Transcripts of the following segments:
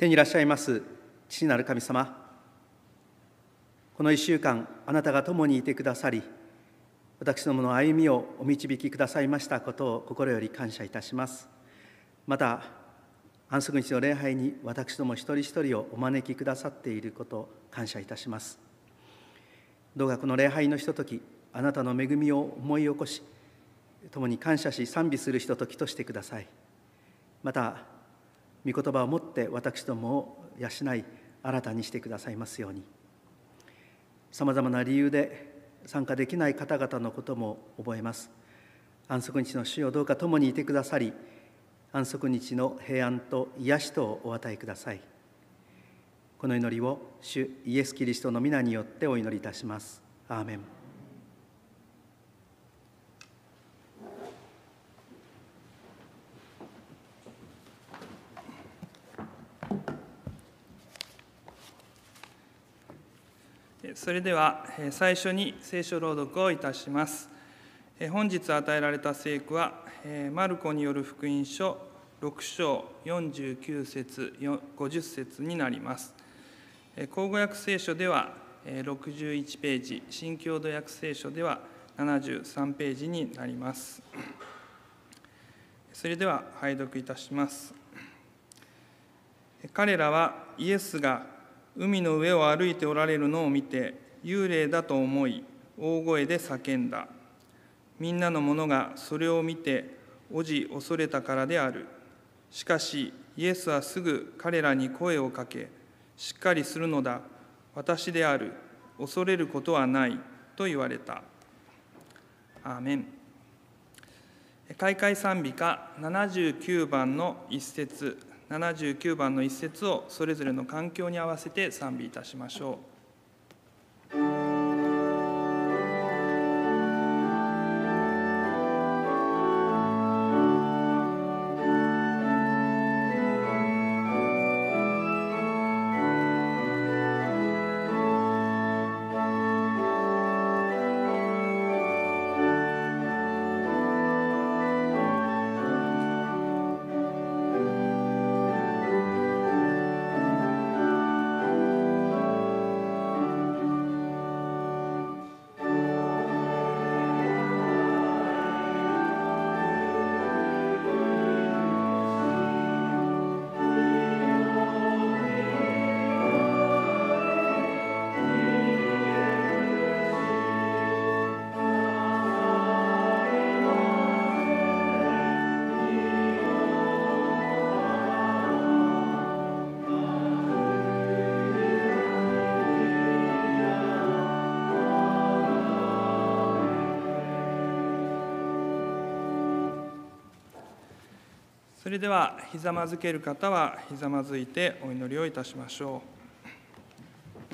天にいらっしゃいます父なる神様この1週間あなたが共にいてくださり私どもの歩みをお導きくださいましたことを心より感謝いたします。また安息日の礼拝に私ども一人一人をお招きくださっていること感謝いたします。どうかこの礼拝のひとときあなたの恵みを思い起こし共に感謝し賛美するひとときとしてください。また御言葉をもって私どもを養い新たにしてくださいますように。さまざまな理由で参加できない方々のことも覚えます。安息日の主をどうか共にいてくださり安息日の平安と癒しとお与えください。この祈りを主イエス・キリストの皆によってお祈りいたします。アーメン。それでは最初に聖書朗読をいたします。本日与えられた聖句は、マルコによる福音書6章49節50節になります。口語訳聖書では61ページ、新共同訳聖書では73ページになります。それでは拝読いたします。彼らはイエスが海の上を歩いておられるのを見て幽霊だと思い大声で叫んだ。みんなの者がそれを見ておじ恐れたからである。しかしイエスはすぐ彼らに声をかけしっかりするのだ。私である。恐れることはない。と言われた。アーメン。開会賛美歌79番の一節。79番の一節をそれぞれの環境に合わせて賛美いたしましょう。それではひざまずける方はひざまずいてお祈りをいたしましょう。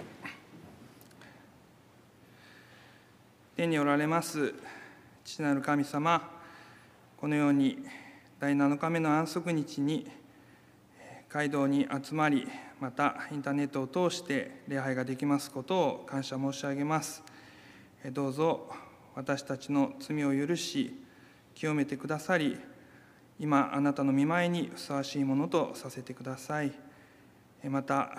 天におられます父なる神様このように第7日目の安息日に街道に集まりまたインターネットを通して礼拝ができますことを感謝申し上げます。どうぞ私たちの罪を許し清めてくださり今あなたの見舞いにふさわしいものとさせてください。また、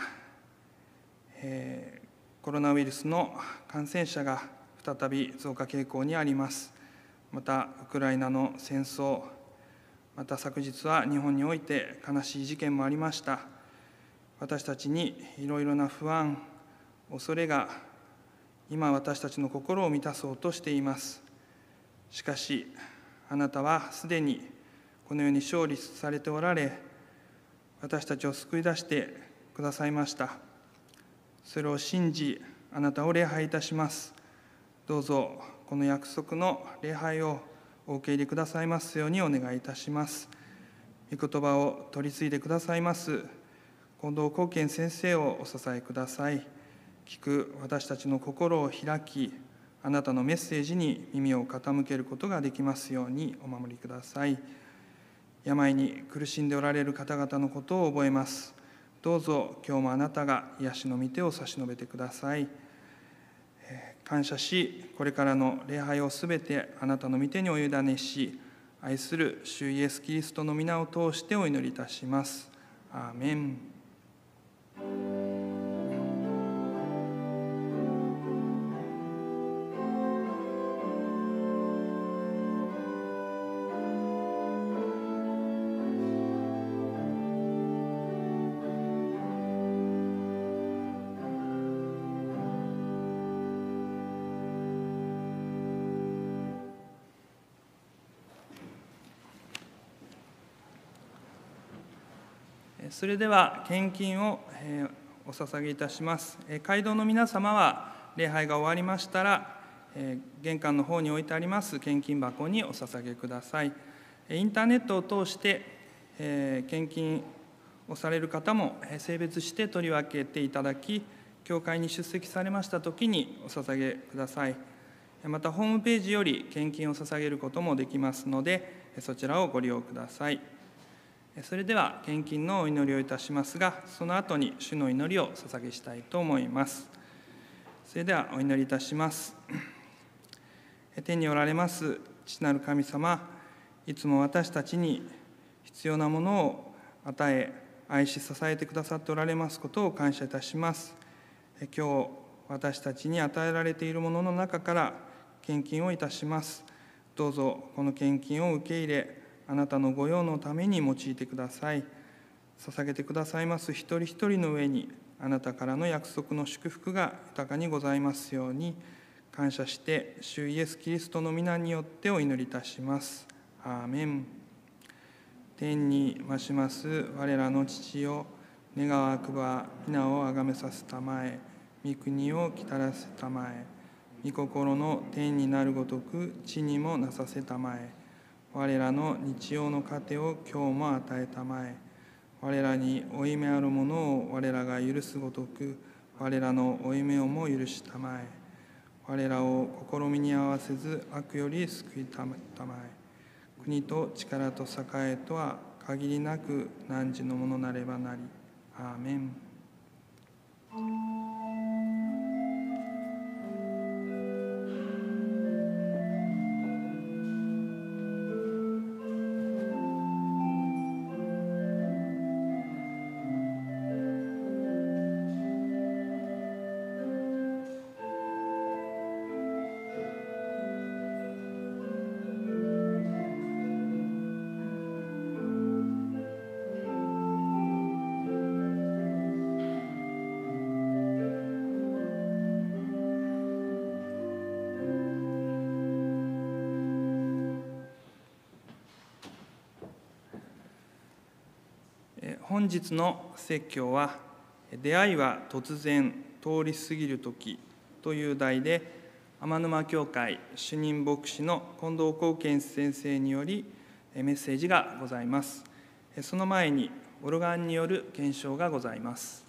えー、コロナウイルスの感染者が再び増加傾向にあります。またウクライナの戦争また昨日は日本において悲しい事件もありました。私たちにいろいろな不安恐れが今私たちの心を満たそうとしています。しかしあなたはすでにこのように勝利されておられ私たちを救い出してくださいました。それを信じあなたを礼拝いたします。どうぞこの約束の礼拝をお受け入れくださいますようにお願いいたします。御言葉を取り次いでくださいます。近藤光健先生をお支えください。聞く私たちの心を開きあなたのメッセージに耳を傾けることができますようにお守りください。病に苦しんでおられる方々のことを覚えます。どうぞ今日もあなたが癒しの御手を差し伸べてください。感謝しこれからの礼拝をすべてあなたの御手にお委ねし愛する主イエス・キリストの皆を通してお祈りいたします。アーメン。それでは献金をお捧げいたします。街道の皆様は礼拝が終わりましたら、玄関の方に置いてあります献金箱にお捧げください。インターネットを通して献金をされる方も性別して取り分けていただき、教会に出席されました時にお捧げください。またホームページより献金を捧げることもできますので、そちらをご利用ください。それでは献金のお祈りをいたしますがその後に主の祈りを捧げしたいと思います。それではお祈りいたします。天におられます父なる神様いつも私たちに必要なものを与え愛し支えてくださっておられますことを感謝いたします。今日私たちに与えられているものの中から献金をいたします。どうぞこの献金を受け入れあなたの御用のために用いてください。捧げてくださいます。一人一人の上にあなたからの約束の祝福が豊かにございますように感謝して主イエス・キリストの皆によってお祈りいたします。アーメン。天に増します。我らの父よ願わくば皆をあがめさせたまえ。御国を来たらせたまえ。御心の天になるごとく地にもなさせたまえ。我らの日曜の糧を今日も与えたまえ。我らに負い目あるものを我らが許すごとく我らの負い目をも許したまえ。我らを試みに合わせず悪より救いたまえ。国と力と栄えとは限りなく汝のものなればなり。アーメン。本日の説教は「出会いは突然通り過ぎる時」という題で天沼教会主任牧師の近藤光健先生によりメッセージがございます。その前にオルガンによる検証がございます。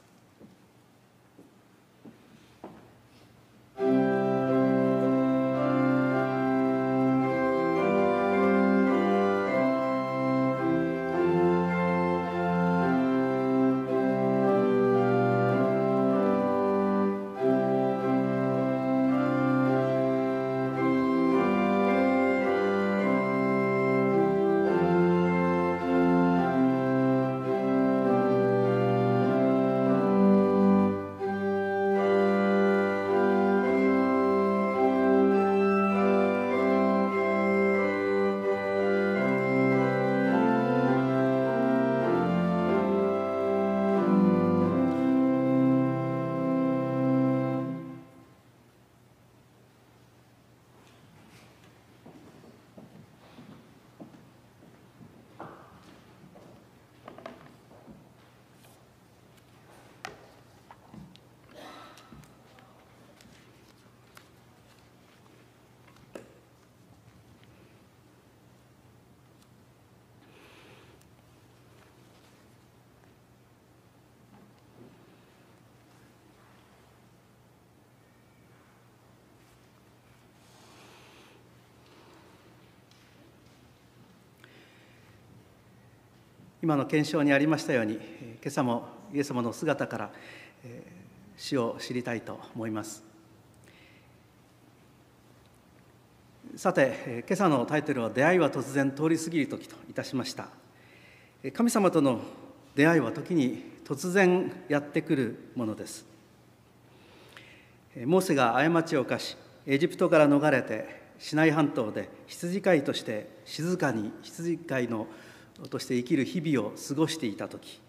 今の検証にありましたように今朝もイエス様の姿から死を知りたいと思います。さて今朝のタイトルは「出会いは突然通り過ぎる時」といたしました。神様との出会いは時に突然やってくるものです。モーセが過ちを犯しエジプトから逃れてシナイ半島で羊飼いとして静かに羊飼いのとして生きる日々を過ごしていた時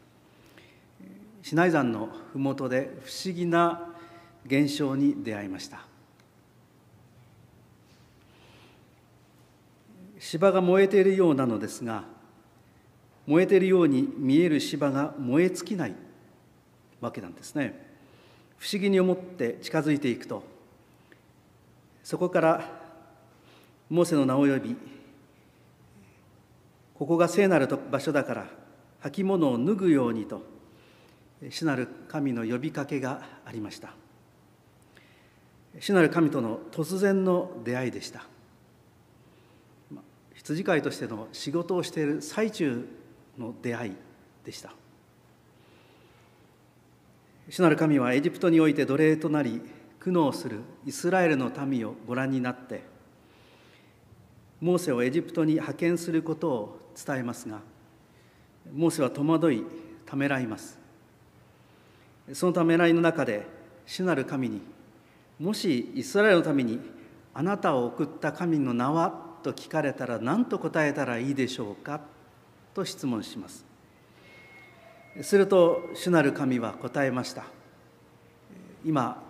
シナイ山の麓で不思議な現象に出会いました。芝が燃えているようなのですが燃えているように見える芝が燃え尽きないわけなんですね。不思議に思って近づいていくとそこからモーセの名を呼びここが聖なる場所だから履物を脱ぐようにと主なる神の呼びかけがありました。主なる神との突然の出会いでした。羊飼いとしての仕事をしている最中の出会いでした。主なる神はエジプトにおいて奴隷となり苦悩するイスラエルの民をご覧になってモーセをエジプトに派遣することを伝えますがモーセは戸惑いためらいます。そのためらいの中で主なる神にもしイスラエルのためにあなたを送った神の名はと聞かれたら何と答えたらいいでしょうかと質問します。すると主なる神は答えました。今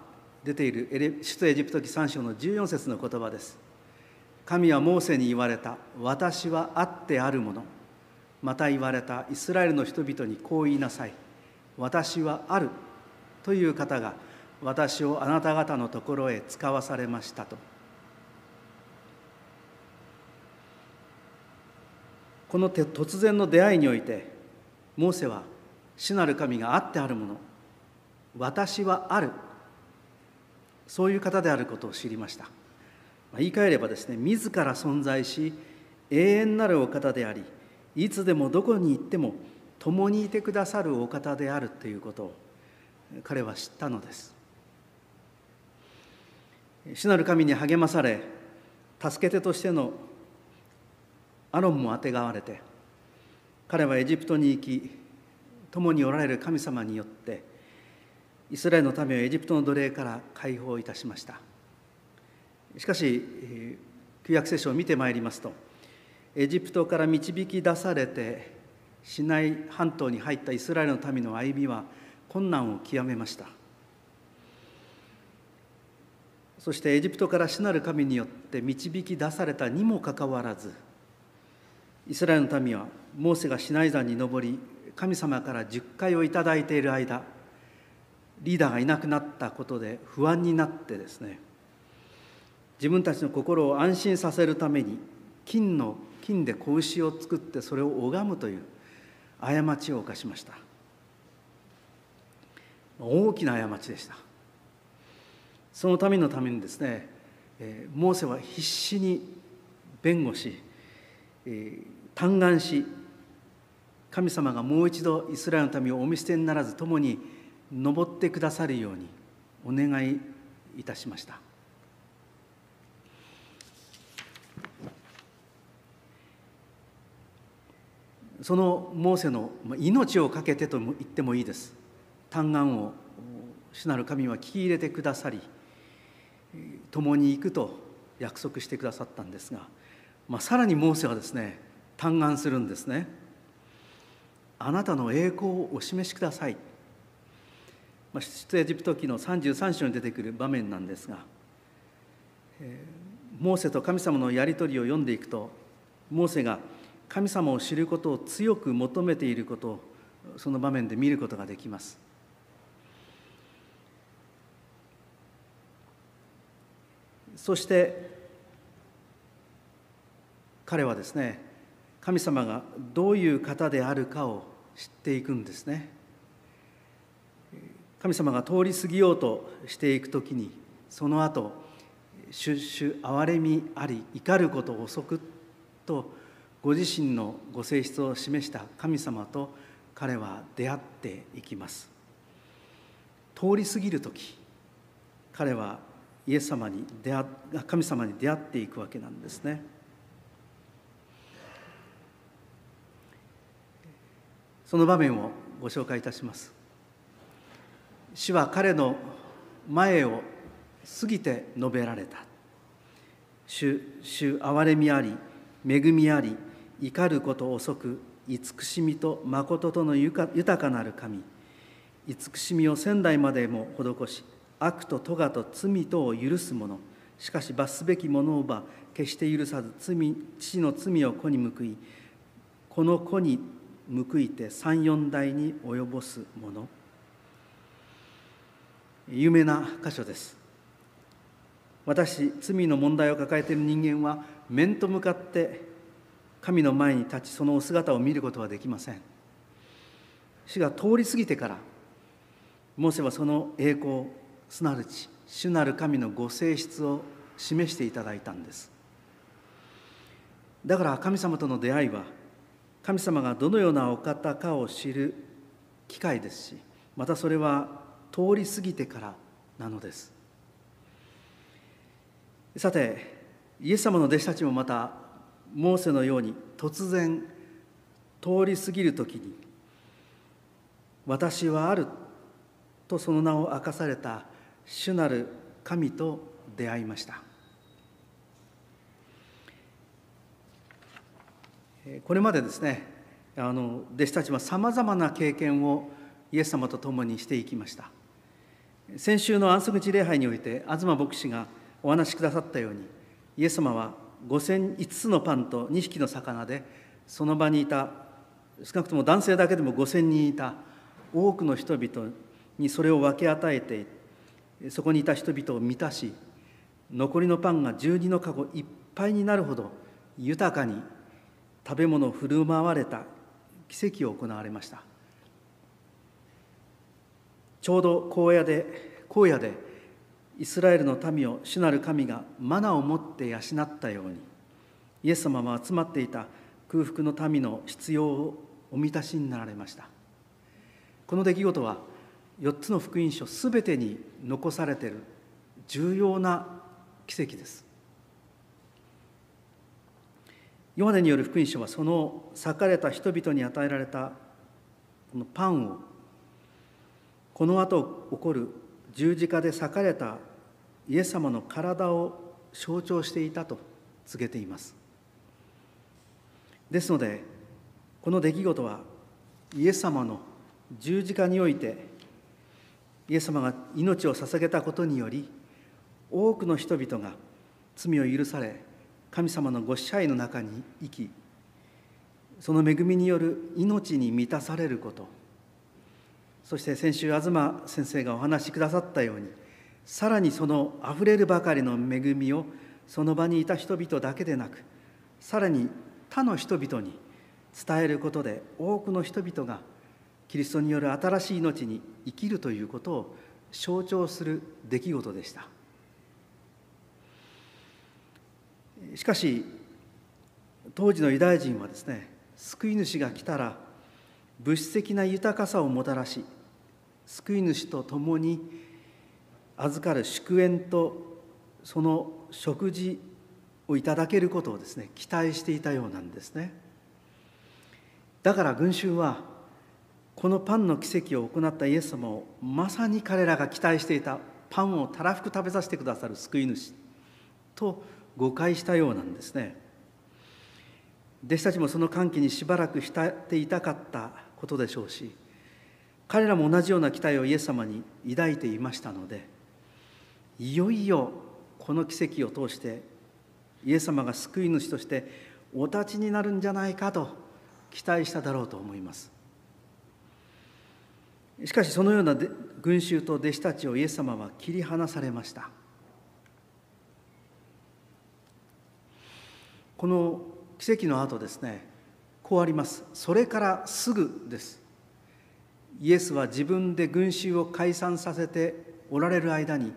出ている首都エジプト記3章の14節の言葉です。神はモーセに言われた。私はあってあるもの。また言われた。イスラエルの人々にこう言いなさい。私はあるという方が私をあなた方のところへ使わされましたと。この突然の出会いにおいてモーセは主なる神があってあるもの。私はある。そういう方であることを知りました。言い換えればですね自ら存在し永遠なるお方でありいつでもどこに行っても共にいてくださるお方であるということを彼は知ったのです。主なる神に励まされ助け手としてのアロンもあてがわれて彼はエジプトに行き共におられる神様によってイスラエルの民をエジプトの奴隷から解放いたしました。しかし旧約聖書を見てまいりますとエジプトから導き出されてシナイ半島に入ったイスラエルの民の歩みは困難を極めました。そしてエジプトから主なる神によって導き出されたにもかかわらずイスラエルの民はモーセがシナイ山に登り神様から十回をいただいている間リーダーがいなくなったことで不安になってですね自分たちの心を安心させるために金の金で子牛を作ってそれを拝むという過ちを犯しました。大きな過ちでした。そのためのためにですねモーセは必死に弁護し嘆願し神様がもう一度イスラエルの民をお見捨てにならず共に登ってくださるようにお願いいたしました。そのモーセの命を懸けてと言ってもいいです。嘆願を主なる神は聞き入れてくださり共に行くと約束してくださったんですが、まあ、さらにモーセはですね嘆願するんですね。あなたの栄光をお示しください、まあ、出エジプト記の33章に出てくる場面なんですが、えー、モーセと神様のやり取りを読んでいくとモーセが神様を知ることを強く求めていることをその場面で見ることができます。そして彼はですね神様がどういう方であるかを知っていくんですね。神様が通り過ぎようとしていく時にその後「シュッシュ憐れみあり怒ること遅く」とご自身のご性質を示した神様と彼は出会っていきます。通り過ぎる時彼はイエス様に出会神様に出会っていくわけなんですね。その場面をご紹介いたします。主は彼の前を過ぎて述べられた。主主憐れみあり恵みあり怒ること遅く慈しみと誠との豊かなる神。慈しみを仙台までも施し悪と咎と罪とを許す者。しかし罰すべき者をば決して許さず罪父の罪を子に報いこの子に報いて三四代に及ぼす者。有名な箇所です。私罪の問題を抱えている人間は面と向かって神の前に立ちそのお姿を見ることはできません。主が通り過ぎてからモーセはその栄光すなわち主なる神のご性質を示していただいたんです。だから神様との出会いは神様がどのようなお方かを知る機会ですしまたそれは通り過ぎてからなのです。さてイエス様の弟子たちもまたモーセのように突然通り過ぎる時に「私はある」とその名を明かされた主なる神と出会いました。これまでですねあの弟子たちはさまざまな経験をイエス様と共にしていきました。先週の安息日礼拝において東牧師がお話しくださったようにイエス様は5つのパンと2匹の魚でその場にいた少なくとも男性だけでも5,000人いた多くの人々にそれを分け与えてそこにいた人々を満たし残りのパンが十二の籠いっぱいになるほど豊かに食べ物を振る舞われた奇跡を行われました。ちょうど荒野で荒野でイスラエルの民を主なる神がマナを持って養ったようにイエス様は集まっていた空腹の民の必要をお満たしになられました。この出来事は4つの福音書すべてに残されている重要な奇跡です。ヨハネによる福音書はその裂かれた人々に与えられたこのパンをこの後起こる十字架で裂かれたイエス様の体を象徴していたと告げています。ですのでこの出来事はイエス様の十字架においてイエス様が命を捧げたことにより多くの人々が罪を許され神様のご支配の中に生きその恵みによる命に満たされることそして先週東先生がお話しくださったようにさらにそのあふれるばかりの恵みをその場にいた人々だけでなくさらに他の人々に伝えることで多くの人々がキリストによる新しい命に生きるということを象徴する出来事でした。しかし当時のユダヤ人はですね救い主が来たら物質的な豊かさをもたらし救い主と共に預かる祝宴とその食事をいただけることをですね期待していたようなんですね。だから群衆はこのパンの奇跡を行ったイエス様をまさに彼らが期待していたパンをたらふく食べさせてくださる救い主と誤解したようなんですね。弟子たちもその歓喜にしばらく浸っていたかったことでしょうし彼らも同じような期待をイエス様に抱いていましたのでいよいよこの奇跡を通してイエス様が救い主としてお立ちになるんじゃないかと期待しただろうと思います。しかしそのような群衆と弟子たちをイエス様は切り離されました。この奇跡の後ですねこうあります。それからすぐです。イエスは自分で群衆を解散させておられる間に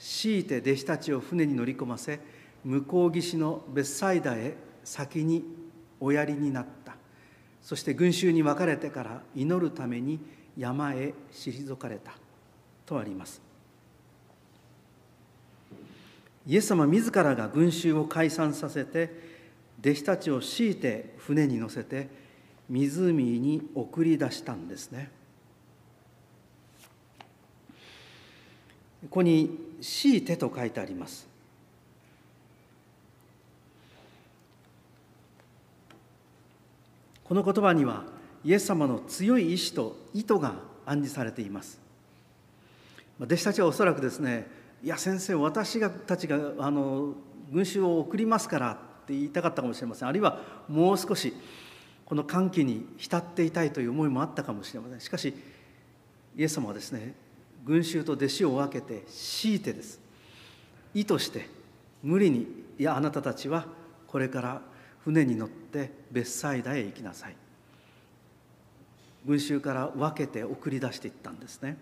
強いて弟子たちを船に乗り込ませ向こう岸のベッサイダへ先におやりになった。そして群衆に分かれてから祈るために山へ退かれた。とあります。イエス様自らが群衆を解散させて弟子たちを強いて船に乗せて湖に送り出したんですね。ここに「強いて」と書いてあります。この言葉にはイエス様の強い意志と意図が暗示されています。弟子たちはおそらくですねいや先生私たちがあの群衆を送りますからって言いたかったかもしれません。あるいはもう少しこの歓喜に浸っていたいという思いもあったかもしれません。しかしイエス様はですね群衆と弟子を分けて強いてです。意図して無理にいやあなたたちはこれから船に乗ってベッサイダへ行きなさい。群衆から分けて送り出していったんですね。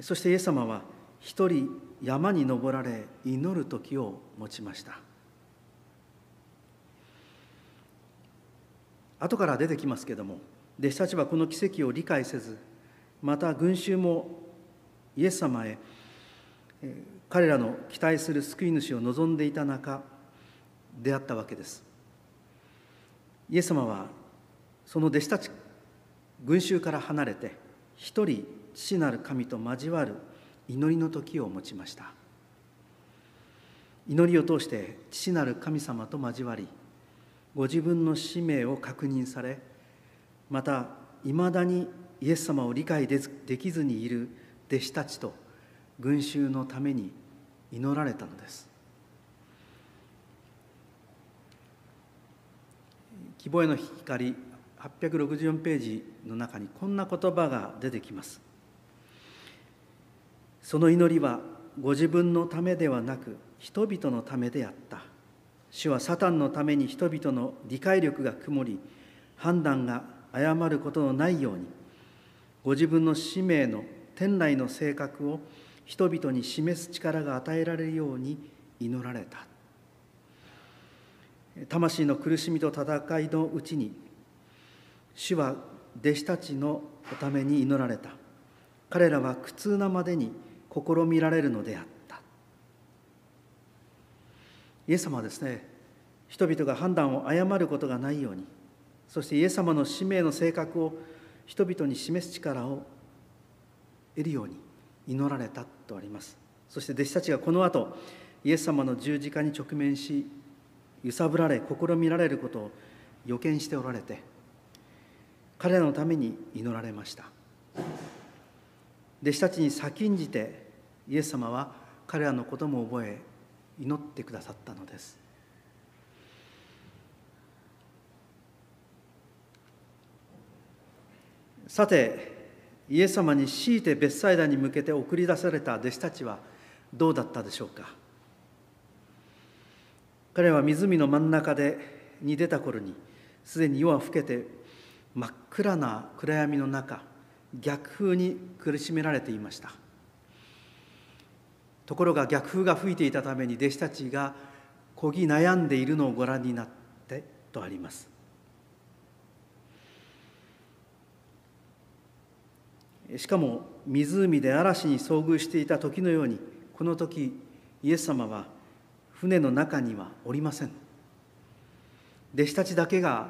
そしてイエス様は一人山に登られ祈る時を持ちました。後から出てきますけども弟子たちはこの奇跡を理解せずまた群衆もイエス様へ彼らの期待する救い主を望んでいた中出会ったわけです。イエス様はその弟子たち群衆から離れて一人父なる神と交わる祈りの時を持ちました。祈りを通して父なる神様と交わりご自分の使命を確認されまたいまだにイエス様を理解できずにいる弟子たちと群衆のために祈られたのです。希望への光864ページの中にこんな言葉が出てきます。その祈りはご自分のためではなく人々のためであった。主はサタンのために人々の理解力が曇り判断が誤ることのないようにご自分の使命の天来の性格を人々に示す力が与えられるように祈られた。魂の苦しみと戦いのうちに主は弟子たちのために祈られた。彼らは苦痛なまでに試みられるのであった。イエス様はですね人々が判断を誤ることがないようにそしてイエス様の使命の性格を人々に示す力を得るように祈られたとあります。そして弟子たちがこの後イエス様の十字架に直面し揺さぶられ試みられることを予見しておられて彼らのために祈られました。弟子たちに先んじてイエス様は彼らのことも覚え祈ってくださったのです。さてイエス様に強いて別サイダに向けて送り出された弟子たちはどうだったでしょうか？彼は湖の真ん中でに出た頃にすでに夜は更けて真っ暗な暗闇の中逆風に苦しめられていました。ところが逆風が吹いていたために弟子たちがこぎ悩んでいるのをご覧になってとあります。しかも湖で嵐に遭遇していた時のようにこの時イエス様は船の中にはおりません。弟子たちだけが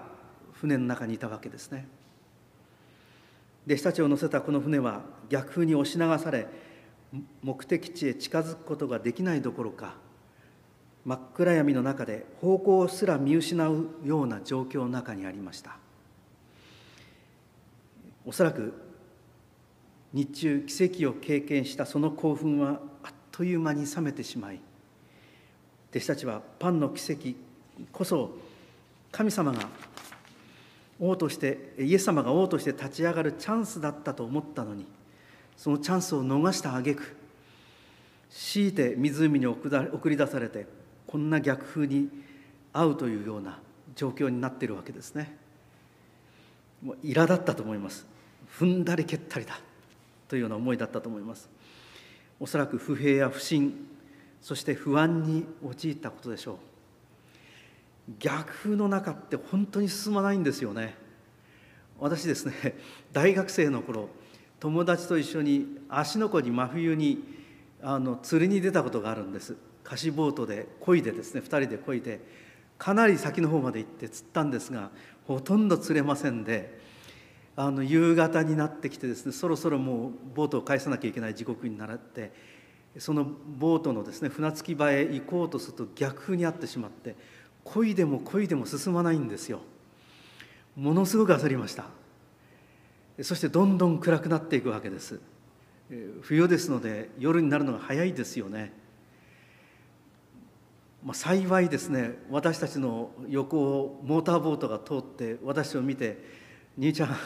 船の中にいたわけですね。弟子たちを乗せたこの船は逆風に押し流され目的地へ近づくことができないどころか真っ暗闇の中で方向すら見失うような状況の中にありました。おそらく日中奇跡を経験したその興奮はあっという間に冷めてしまい弟子たちはパンの奇跡こそ神様が王としてイエス様が王として立ち上がるチャンスだったと思ったのにそのチャンスを逃した挙句強いて湖に送り出されてこんな逆風に遭うというような状況になっているわけですね。もう苛立ったと思います。踏んだり蹴ったりだ。というような思いだったと思います。おそらく不平や不信そして不安に陥ったことでしょう。逆風の中って本当に進まないんですよね。私ですね大学生の頃友達と一緒に芦ノ湖に真冬にあの釣りに出たことがあるんです。貸しボートで漕いでですね2人で漕いでかなり先の方まで行って釣ったんですがほとんど釣れませんであの夕方になってきてですねそろそろもうボートを返さなきゃいけない時刻になってそのボートのですね船着き場へ行こうとすると逆風にあってしまって漕いでも漕いでも進まないんですよ。ものすごく焦りました。そしてどんどん暗くなっていくわけです。冬ですので夜になるのが早いですよね。まあ、幸いですね私たちの横をモーターボートが通って私を見て「兄ちゃん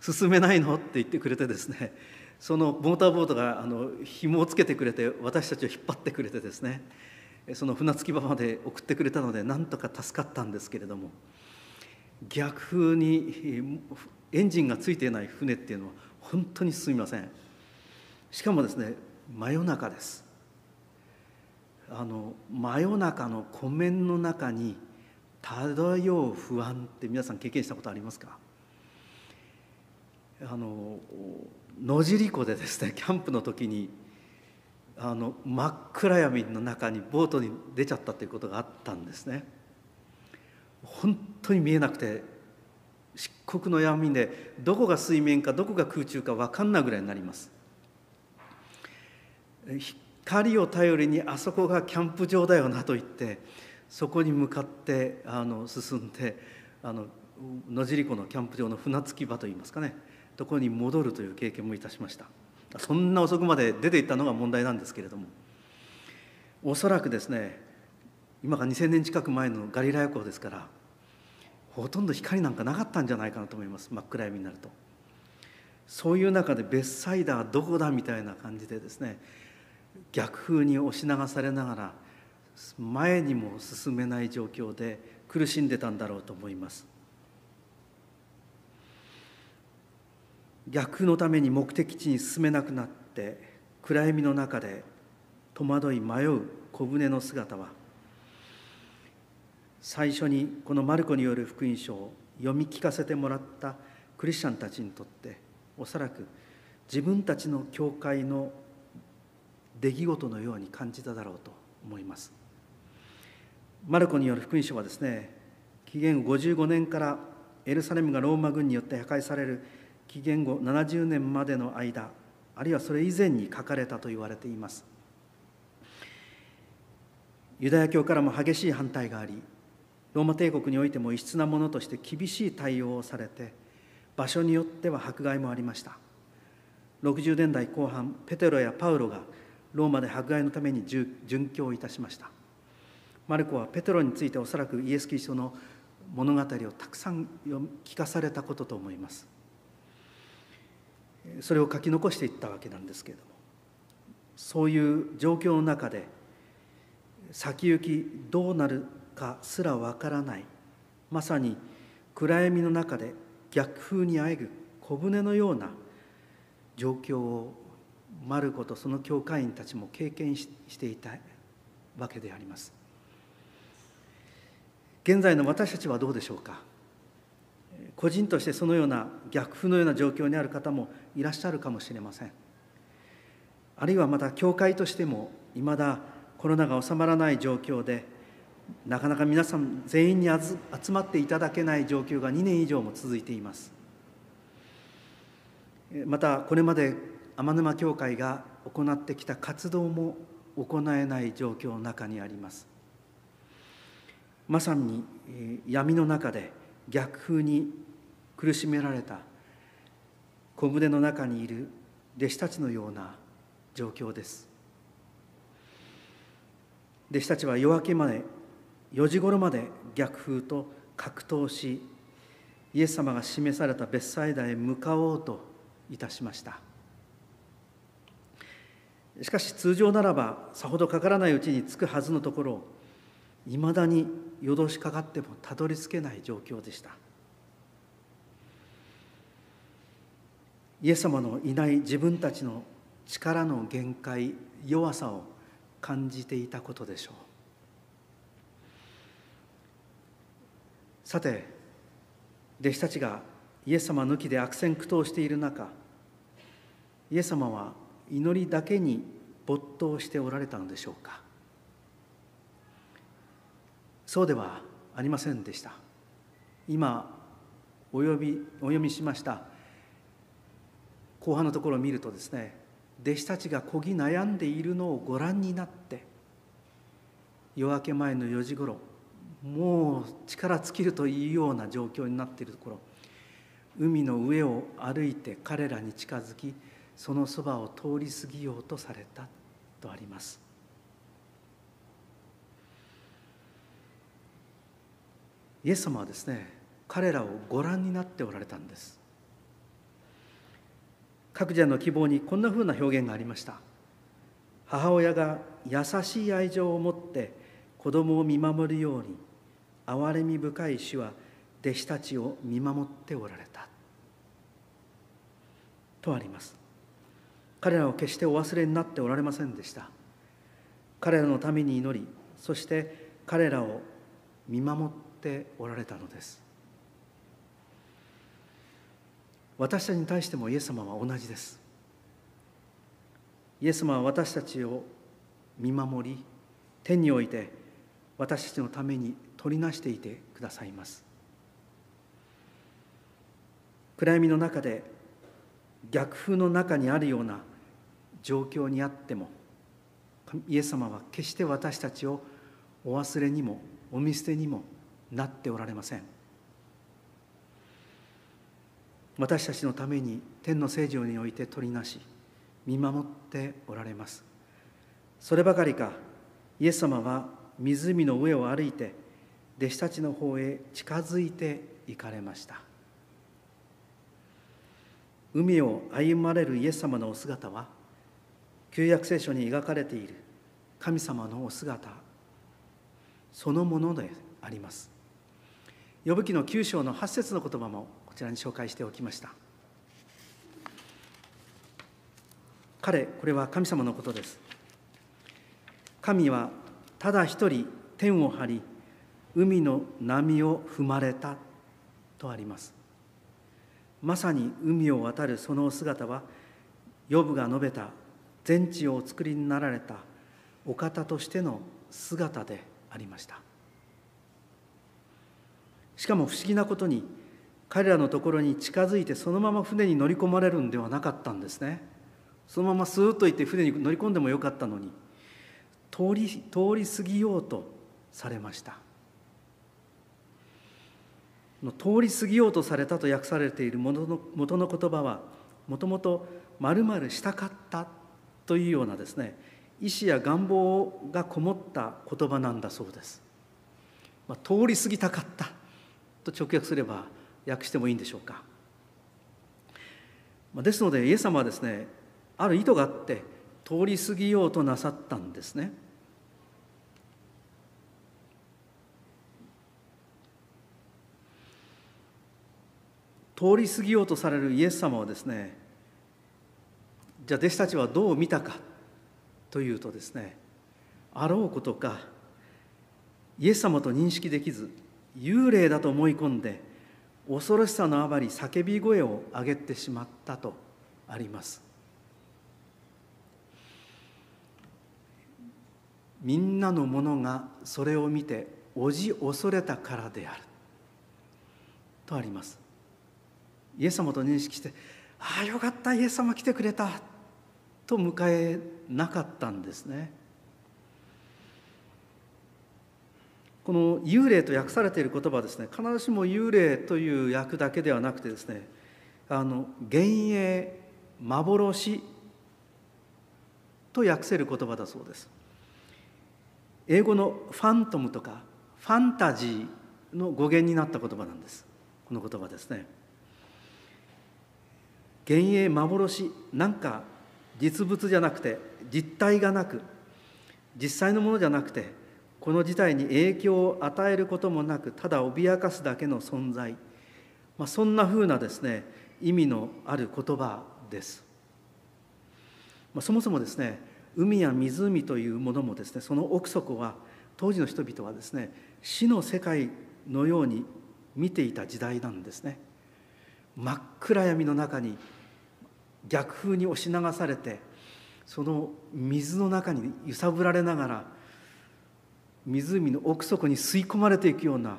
進めないの?」って言ってくれてですね。そのモーターボートがあの紐をつけてくれて私たちを引っ張ってくれてですね。その船着き場まで送ってくれたのでなんとか助かったんですけれども。逆風にエンジンがついていない船っていうのは本当に進みません。しかもですね真夜中です。あの真夜中の湖面の中に漂う不安って皆さん経験したことありますか？あの野尻湖でですね キャンプの時にあの真っ暗闇の中にボートに出ちゃったということがあったんですね。本当に見えなくて漆黒の闇でどこが水面かどこが空中か分かんないぐらいになります。光を頼りにあそこがキャンプ場だよなと言ってそこに向かってあの進んであの野尻湖のキャンプ場の船着き場といいますかね。ところに戻るという経験もいたしました。そんな遅くまで出ていったのが問題なんですけれども。おそらくですね今が2000年近く前のガリラヤ湖ですからほとんど光なんかなかったんじゃないかなと思います。真っ暗闇になると。そういう中でベッサイダーどこだみたいな感じでですね逆風に押し流されながら前にも進めない状況で苦しんでたんだろうと思います。逆のために目的地に進めなくなって暗闇の中で戸惑い迷う小舟の姿は最初にこのマルコによる福音書を読み聞かせてもらったクリスチャンたちにとっておそらく自分たちの教会の出来事のように感じただろうと思います。マルコによる福音書はですね紀元55年からエルサレムがローマ軍によって破壊される紀元後70年までの間あるいはそれ以前に書かれたと言われています。ユダヤ教からも激しい反対がありローマ帝国においても異質なものとして厳しい対応をされて場所によっては迫害もありました。60年代後半ペテロやパウロがローマで迫害のために殉教いたしました。マルコはペテロについておそらくイエス・キリストの物語をたくさん聞かされたことと思います。それを書き残していったわけなんですけれどもそういう状況の中で先行きどうなるかすらわからないまさに暗闇の中で逆風にあえぐ小舟のような状況をマルコとその教会員たちも経験していたわけであります。現在の私たちはどうでしょうか？個人としてそのような逆風のような状況にある方もいらっしゃるかもしれません。あるいはまた教会としてもいまだコロナが収まらない状況でなかなか皆さん全員に集まっていただけない状況が2年以上も続いています。またこれまで天沼教会が行ってきた活動も行えない状況の中にあります。まさに闇の中で逆風に苦しめられた小舟の中にいる弟子たちのような状況です。弟子たちは夜明けまで4時頃まで逆風と格闘しイエス様が示された別サイダへ向かおうといたしました。しかし通常ならばさほどかからないうちに着くはずのところいまだに夜通しかかってもたどり着けない状況でした。イエス様のいない自分たちの力の限界弱さを感じていたことでしょう。さて弟子たちがイエス様抜きで悪戦苦闘している中イエス様は祈りだけに没頭しておられたのでしょうか。そうではありませんでした。今お呼びお読みしました。後半のところを見るとですね弟子たちがこぎ悩んでいるのをご覧になって夜明け前の4時ごろもう力尽きるというような状況になっているところ海の上を歩いて彼らに近づきそのそばを通り過ぎようとされたとあります。イエス様はですね彼らをご覧になっておられたんです。各人の希望にこんなふうな表現がありました。母親が優しい愛情を持って子供を見守るように憐れみ深い主は弟子たちを見守っておられた。とあります。彼らは決してお忘れになっておられませんでした。彼らのために祈りそして彼らを見守っておられたのです。私たちに対してもイエス様は同じです。イエス様は私たちを見守り天において私たちのために取りなしていてくださいます。暗闇の中で逆風の中にあるような状況にあってもイエス様は決して私たちをお忘れにもお見捨てにもなっておられません。私たちのために天の聖女において取りなし見守っておられます。そればかりかイエス様は湖の上を歩いて弟子たちの方へ近づいて行かれました。海を歩まれるイエス様のお姿は旧約聖書に描かれている神様のお姿そのものであります。呼ぶ記の9章の8節の言葉もこちらに紹介しておきました。彼これは神様のことです。神はただ一人天を張り海の波を踏まれたとあります。まさに海を渡るその姿はヨブが述べた全地をお作りになられたお方としての姿でありました。しかも不思議なことに彼らのところに近づいてそのまま船に乗り込まれるんではなかったんですね。そのままスーッと行って船に乗り込んでもよかったのに通り通り過ぎようとされました。通り過ぎようとされたと訳されている元の元の言葉はもともと「まるしたかった」というようなですね意志や願望がこもった言葉なんだそうです。まあ、通り過ぎたかった。と直訳すれば訳してもいいんでしょうか。ですのでイエス様はですねある意図があって通り過ぎようとなさったんですね。通り過ぎようとされるイエス様はですねじゃあ弟子たちはどう見たかというとですねあろうことかイエス様と認識できず幽霊だと思い込んで恐ろしさのあまり叫び声を上げてしまったとあります。みんなの者がそれを見ておじ恐れたからである。とあります。イエス様と認識してああよかったイエス様来てくれたと迎えなかったんですね。この幽霊と訳されている言葉はですね。必ずしも幽霊という訳だけではなくてですねあの幻影幻と訳せる言葉だそうです英語のファントムとかファンタジーの語源になった言葉なんですこの言葉ですね幻影幻なんか実物じゃなくて実体がなく実際のものじゃなくてこの事態に影響を与えることもなくただ脅かすだけの存在、まあ、そんなふうなですね意味のある言葉です、まあ、そもそもですね海や湖というものもですねその奥底は当時の人々はですね死の世界のように見ていた時代なんですね。真っ暗闇の中に逆風に押し流されてその水の中に揺さぶられながら湖の奥底に吸い込まれていくような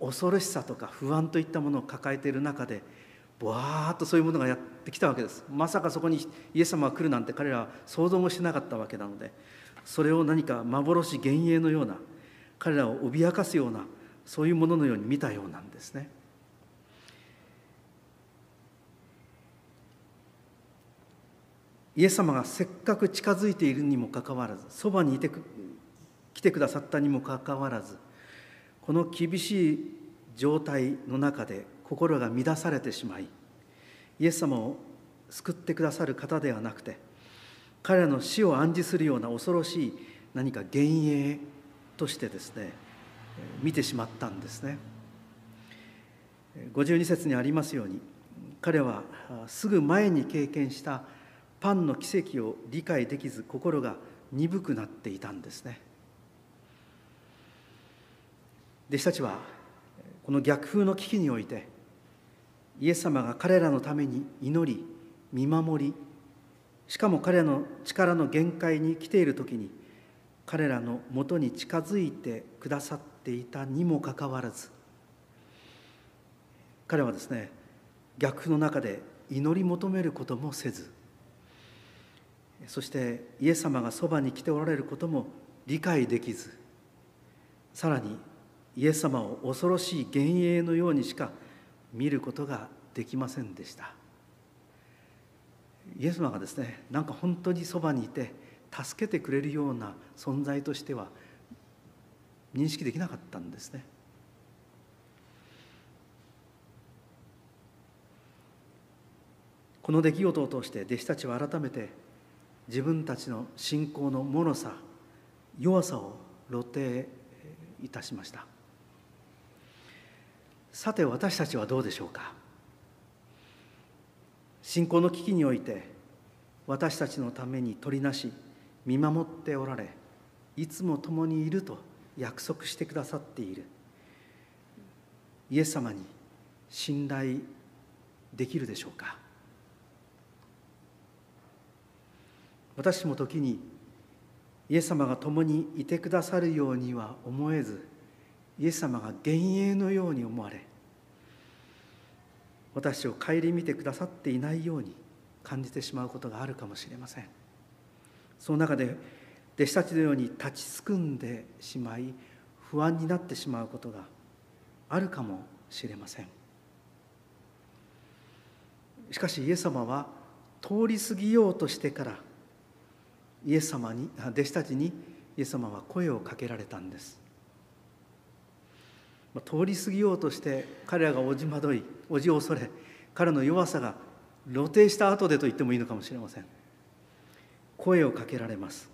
恐ろしさとか不安といったものを抱えている中でぼわっとそういうものがやってきたわけですまさかそこにイエス様が来るなんて彼らは想像もしなかったわけなのでそれを何か幻幻影のような彼らを脅かすようなそういうもののように見たようなんですね。イエス様がせっかく近づいているにもかかわらずそばにいてく来てくださったにもかかわらずこの厳しい状態の中で心が乱されてしまいイエス様を救ってくださる方ではなくて彼らの死を暗示するような恐ろしい何か幻影としてですね見てしまったんですね。52節にありますように彼はすぐ前に経験したパンの奇跡を理解できず心が鈍くなっていたんですね。弟子たちはこの逆風の危機においてイエス様が彼らのために祈り見守りしかも彼らの力の限界に来ている時に彼らのもとに近づいてくださっていたにもかかわらず彼はですね逆風の中で祈り求めることもせずそしてイエス様がそばに来ておられることも理解できずさらにイエス様を恐ろしい幻影のようにしか見ることができませんでした。イエス様がですねなんか本当にそばにいて助けてくれるような存在としては認識できなかったんですね。この出来事を通して弟子たちは改めて自分たちの信仰の脆さ弱さを露呈いたしました。さて私たちはどうでしょうか？信仰の危機において私たちのために取りなし見守っておられいつも共にいると約束してくださっている。イエス様に信頼できるでしょうか？私も時にイエス様が共にいてくださるようには思えずイエス様が幻影のように思われ私を顧みてくださっていないように感じてしまうことがあるかもしれません。その中で弟子たちのように立ちすくんでしまい不安になってしまうことがあるかもしれません。しかしイエス様は通り過ぎようとしてからイエス様に弟子たちにイエス様は声をかけられたんです。通り過ぎようとして彼らがおじまどいおじを恐れ彼の弱さが露呈した後でと言ってもいいのかもしれません。声をかけられます。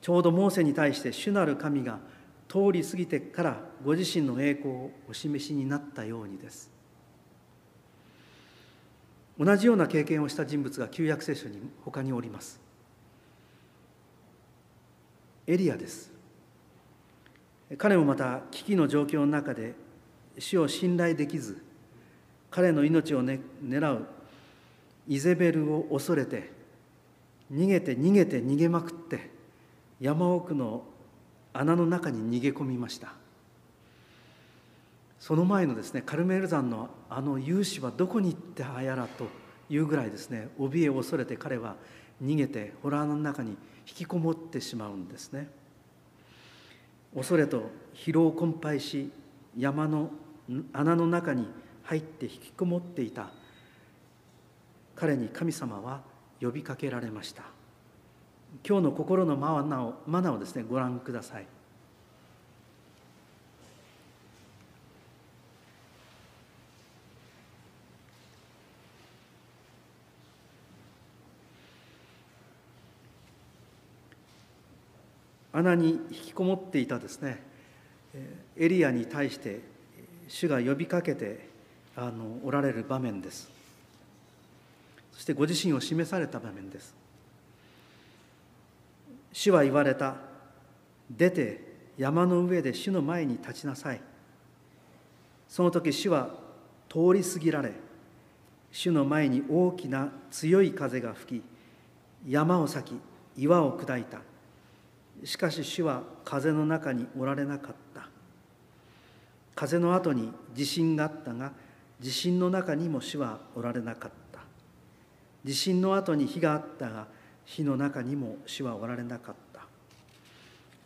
ちょうどモーセに対して主なる神が通り過ぎてからご自身の栄光をお示しになったようにです。同じような経験をした人物が旧約聖書に他におります。エリアです。彼もまた危機の状況の中で死を信頼できず彼の命を、ね、狙うイゼベルを恐れて逃げて逃げて逃げまくって山奥の穴の中に逃げ込みました。その前のですねカルメル山のあの勇士はどこに行ってはやらというぐらいですね怯えを恐れて彼は逃げてホラーの中に引きこもってしまうんですね。恐れと疲労困憊し山の穴の中に入って引きこもっていた。彼に神様は呼びかけられました。今日の心のマナをマナをですねご覧ください。穴に引きこもっていたですねエリアに対して主が呼びかけてあのおられる場面です。そしてご自身を示された場面です。主は言われた出て山の上で主の前に立ちなさい。その時主は通り過ぎられ主の前に大きな強い風が吹き山を裂き岩を砕いた。しかし主は風の中におられなかった。風の後に地震があったが地震の中にも主はおられなかった。地震の後に火があったが火の中にも主はおられなかった。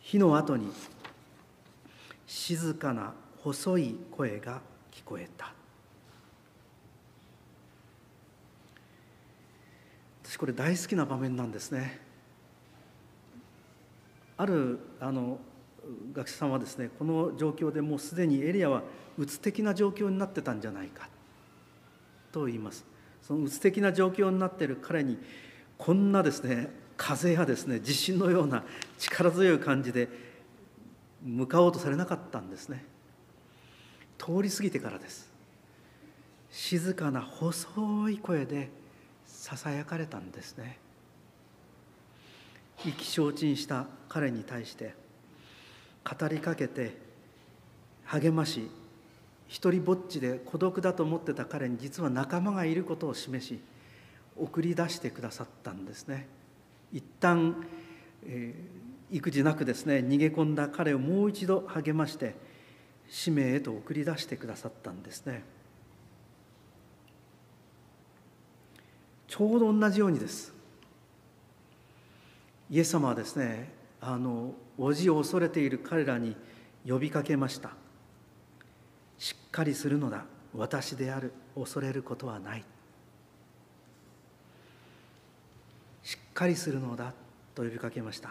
火の後に静かな細い声が聞こえた。私これ大好きな場面なんですね。あるあの学者さんはですねこの状況でもうすでにエリアは鬱的な状況になってたんじゃないかと言います。その鬱的な状況になっている彼にこんなですね風やですね地震のような力強い感じで向かおうとされなかったんですね。通り過ぎてからです。静かな細い声でささやかれたんですね。意気消沈した彼に対して語りかけて励まし一りぼっちで孤独だと思ってた彼に実は仲間がいることを示し送り出してくださったんですね。一旦、えー、育児なくですね逃げ込んだ彼をもう一度励まして使命へと送り出してくださったんですね。ちょうど同じようにです。イエス様はですねあの叔父を恐れている彼らに呼びかけました。しっかりするのだ。私である。恐れることはない。しっかりするのだ。と呼びかけました。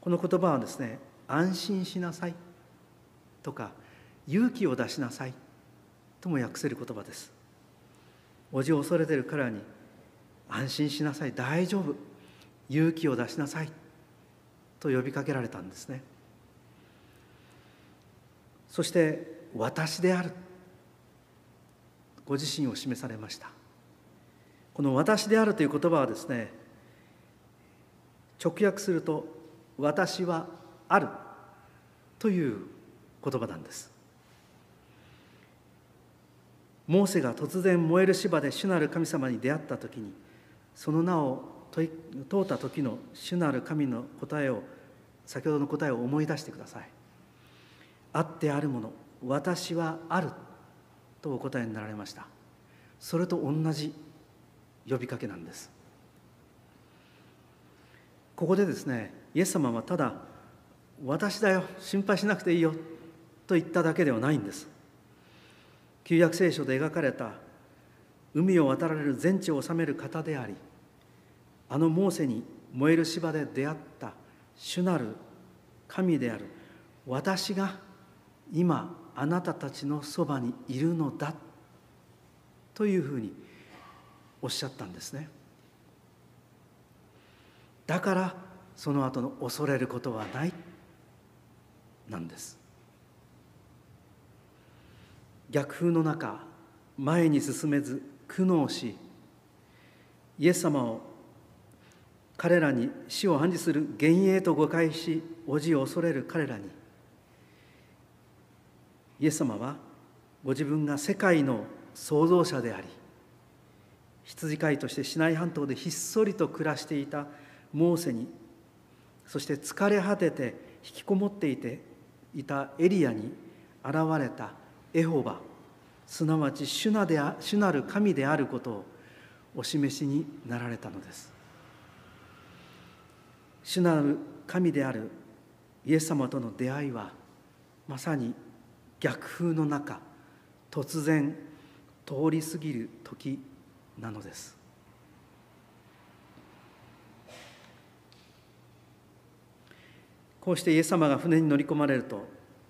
この言葉はですね安心しなさい。とか勇気を出しなさい。とも訳せる言葉です。叔父を恐れている彼らに安心しなさい。大丈夫。勇気を出しなさい。と呼びかけられたんですね。そして私である。ご自身を示されました。この私であるという言葉はですね直訳すると私はある。という言葉なんです。モーセが突然燃える芝で主なる神様に出会った時にその名を問った時の主なる神の答えを先ほどの答えを思い出してください。あってあるもの私はあるとお答えになられました。それと同じ呼びかけなんです。ここでですねイエス様はただ「私だよ心配しなくていいよ」と言っただけではないんです。旧約聖書で描かれた海を渡られる全地を治める方でありあのモーセに燃える芝で出会った主なる神である私が今あなたたちのそばにいるのだというふうにおっしゃったんですね。だからその後の恐れることはないなんです。逆風の中前に進めず苦悩しイエス様を彼らに死を暗示する幻影と誤解し叔父を恐れる彼らに。イエス様はご自分が世界の創造者であり羊飼いとしてシナイ半島でひっそりと暮らしていたモーセにそして疲れ果てて引きこもっていていたエリアに現れたエホバすなわち主なで主なる神であることをお示しになられたのです。主なる神であるイエス様との出会いはまさに逆風の中突然通り過ぎる時なのです。こうしてイエス様が船に乗り込まれると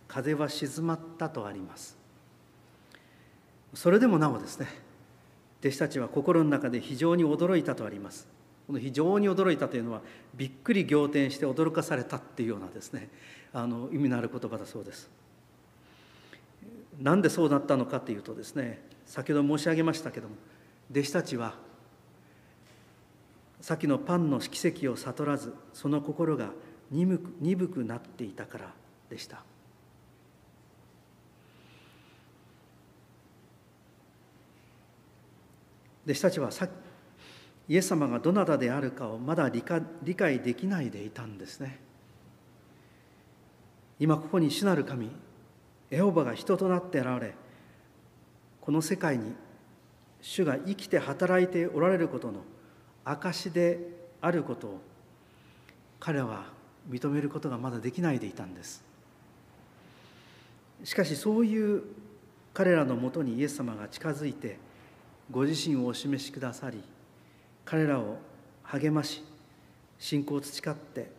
風は静まったとあります。それでもなおですね弟子たちは心の中で非常に驚いたとあります。この非常に驚いたというのはびっくり仰天して驚かされたっていうようなですねあの意味のある言葉だそうです。なんでそうなったのかというとですね先ほど申し上げましたけども弟子たちは先のパンの奇跡を悟らずその心が鈍く鈍くなっていたからでした。弟子たちはさっイエス様がどなたであるかをまだ理解できないでいたんですね。今ここに主なる神エホバが人となって現れこの世界に主が生きて働いておられることの証であることを彼は認めることがまだできないでいたんです。しかしそういう彼らのもとにイエス様が近づいてご自身をお示しくださり彼らを励まし信仰を培って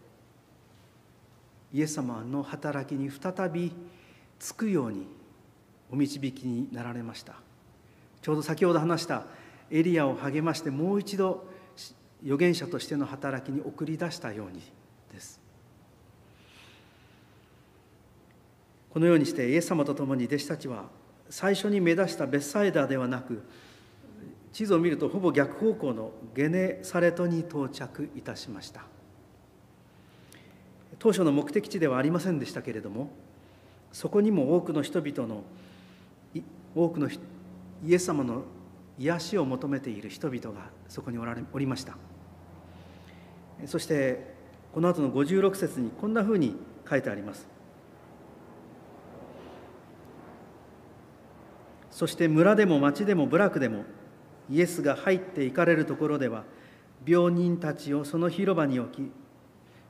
イエス様の働きに再びつくようにお導きになられました。ちょうど先ほど話したエリアを励ましてもう一度預言者としての働きに送り出したようにです。このようにしてイエス様と共に弟子たちは最初に目指したベッサイダーではなく地図を見るとほぼ逆方向のゲネサレトに到着いたしました。当初の目的地ではありませんでしたけれどもそこにも多くの人々の多くのイエス様の癒しを求めている人々がそこにおられおりました。そしてこの後の56節にこんなふうに書いてあります。そして村でも町でも部落でもイエスが入っていかれるところでは病人たちをその広場に置き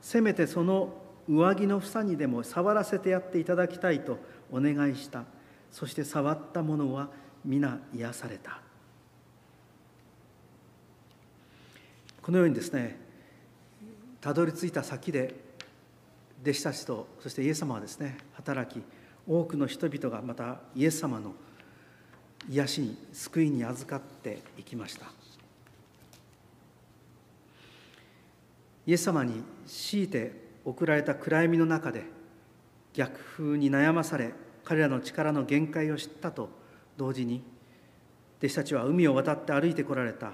せめてその上着の房にでも触らせてやっていただきたいとお願いした。そして触った者は皆癒された。このようにですねたどり着いた先で弟子たちとそしてイエス様はですね働き多くの人々がまたイエス様の癒しに救いに預かっていきました。イエス様に強いて送られた暗闇の中で逆風に悩まされ彼らの力の限界を知ったと同時に弟子たちは海を渡って歩いてこられた。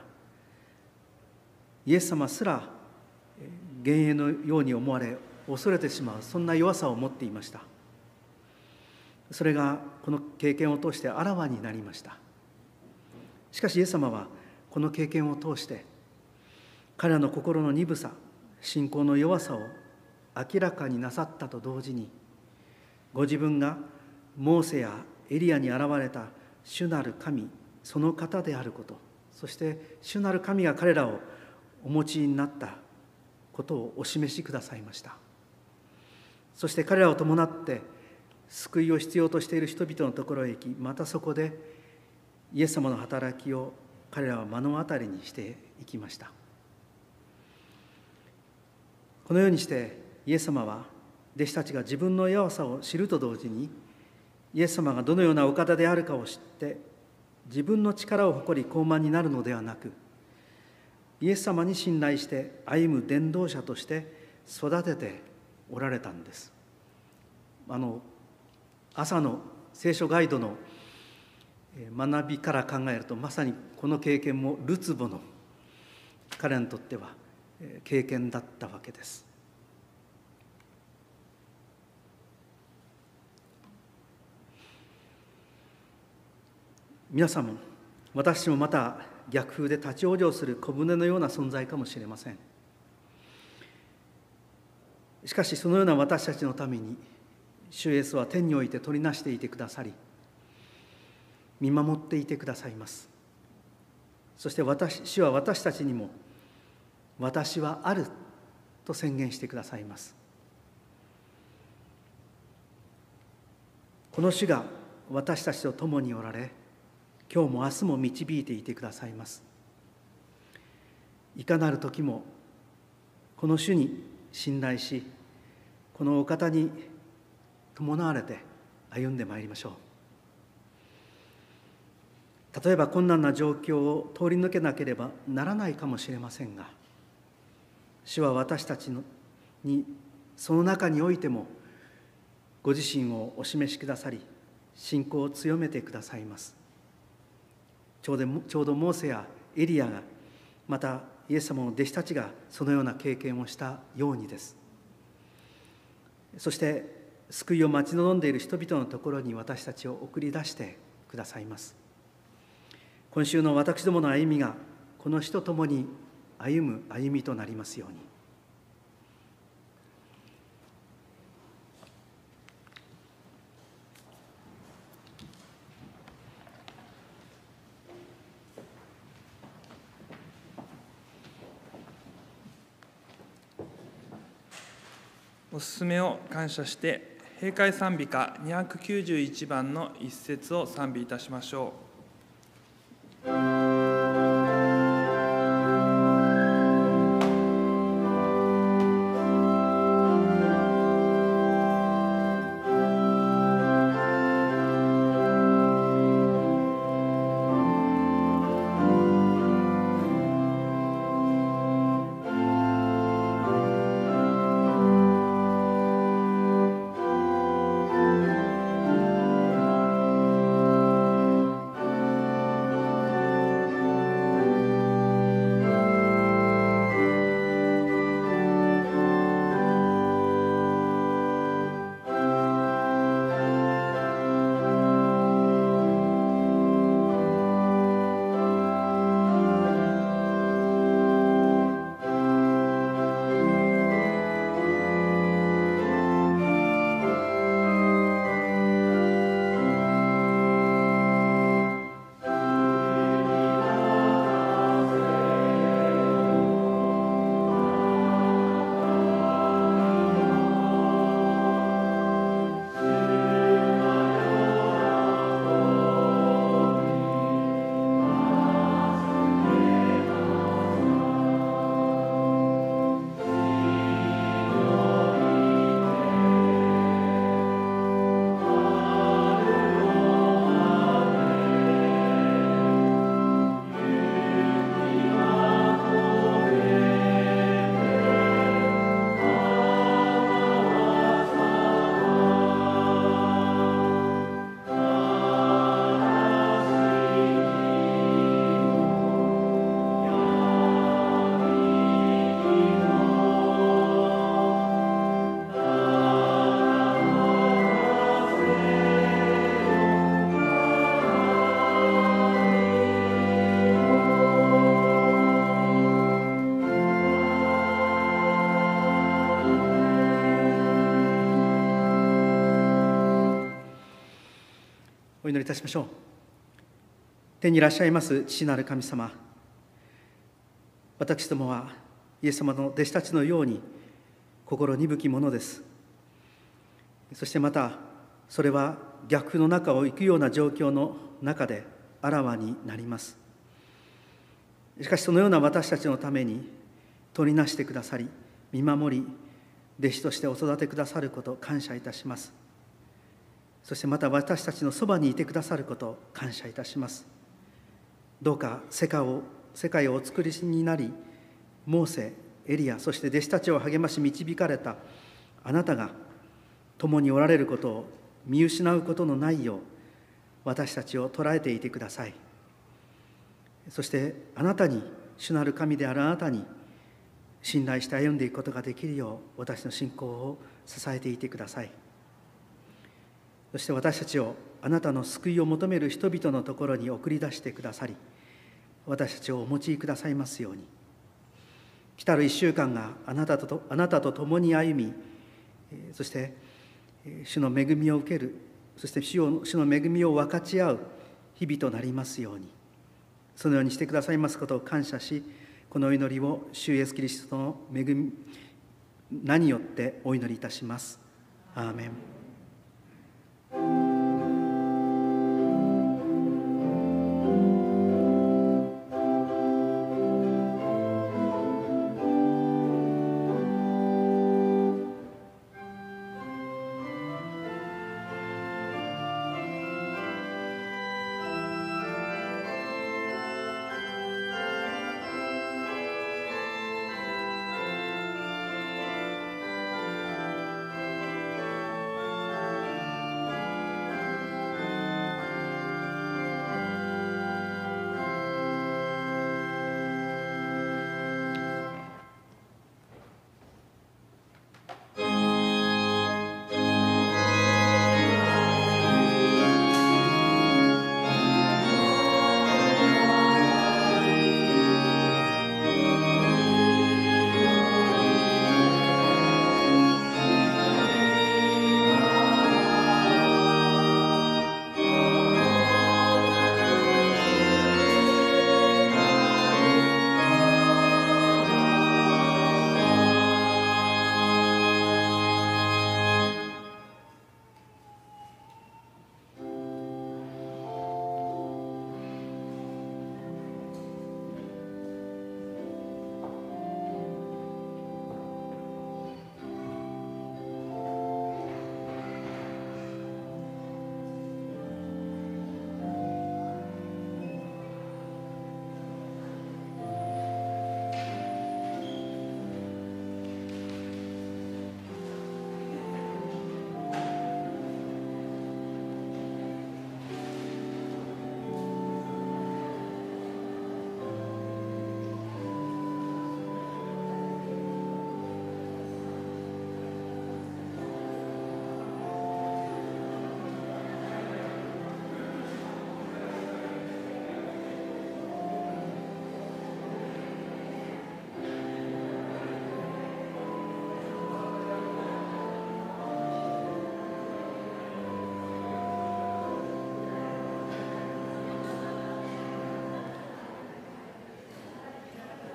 イエス様すら幻影のように思われ恐れてしまう。そんな弱さを持っていました。それがこの経験を通してあらわになりました。しかしイエス様はこの経験を通して彼らの心の鈍さ信仰の弱さを明らかになさったと同時にご自分がモーセやエリアに現れた主なる神その方であることそして主なる神が彼らをお持ちになったことをお示しくださいました。そして彼らを伴って救いを必要としている人々のところへ行きまたそこでイエス様の働きを彼らは目の当たりにしていきました。このようにしてイエス様は弟子たちが自分の弱さを知ると同時にイエス様がどのようなお方であるかを知って自分の力を誇り高慢になるのではなくイエス様に信頼して歩む伝道者として育てておられたんです。あの朝の聖書ガイドの学びから考えるとまさにこの経験もルツボの彼にとっては経験だったわけです。皆さんも私もまた逆風で立ち往生する小舟のような存在かもしれません。しかしそのような私たちのために主イエスは天において取りなしていてくださり見守っていてくださいます。そして私主は私たちにも「私はある」と宣言してくださいます。この主が私たちと共におられ今日も明日も導いていてくださいます。いかなる時もこの主に信頼しこのお方に伴われて歩んでまいりましょう。例えば困難な状況を通り抜けなければならないかもしれませんが主は私たちのにその中においてもご自身をお示しくださり信仰を強めてくださいます。ちょうどちょうどモーセやエリアがまたイエス様の弟子たちがそのような経験をしたようにです。そして救いを待ち望んでいる人々のところに私たちを送り出してくださいます。今週の私どもの歩みがこの死と共に歩む歩みとなりますように。おすすめを感謝して閉会賛美歌291番の一節を賛美いたしましょう。お祈りいたしましょう。天にいらっしゃいます父なる神様。私どもはイエス様の弟子たちのように心鈍きものです。そしてまたそれは逆の中を行くような状況の中であらわになります。しかしそのような私たちのために取りなしてくださり見守り弟子としてお育てくださること感謝いたします。そしてまた私たちのそばにいてくださることを感謝いたしますどうか世界を世界をお作りになりモーセエリアそして弟子たちを励まし導かれたあなたが共におられることを見失うことのないよう私たちを捉えていてくださいそしてあなたに主なる神であるあなたに信頼して歩んでいくことができるよう私の信仰を支えていてください。そして私たちをあなたの救いを求める人々のところに送り出してくださり私たちをお持ちくださいますように。来たる1週間があなたとあなたと共に歩みそして主の恵みを受けるそして主を主の恵みを分かち合う日々となりますように。そのようにしてくださいますことを感謝しこの祈りを主イエスキリストの恵み名によってお祈りいたします。アーメン。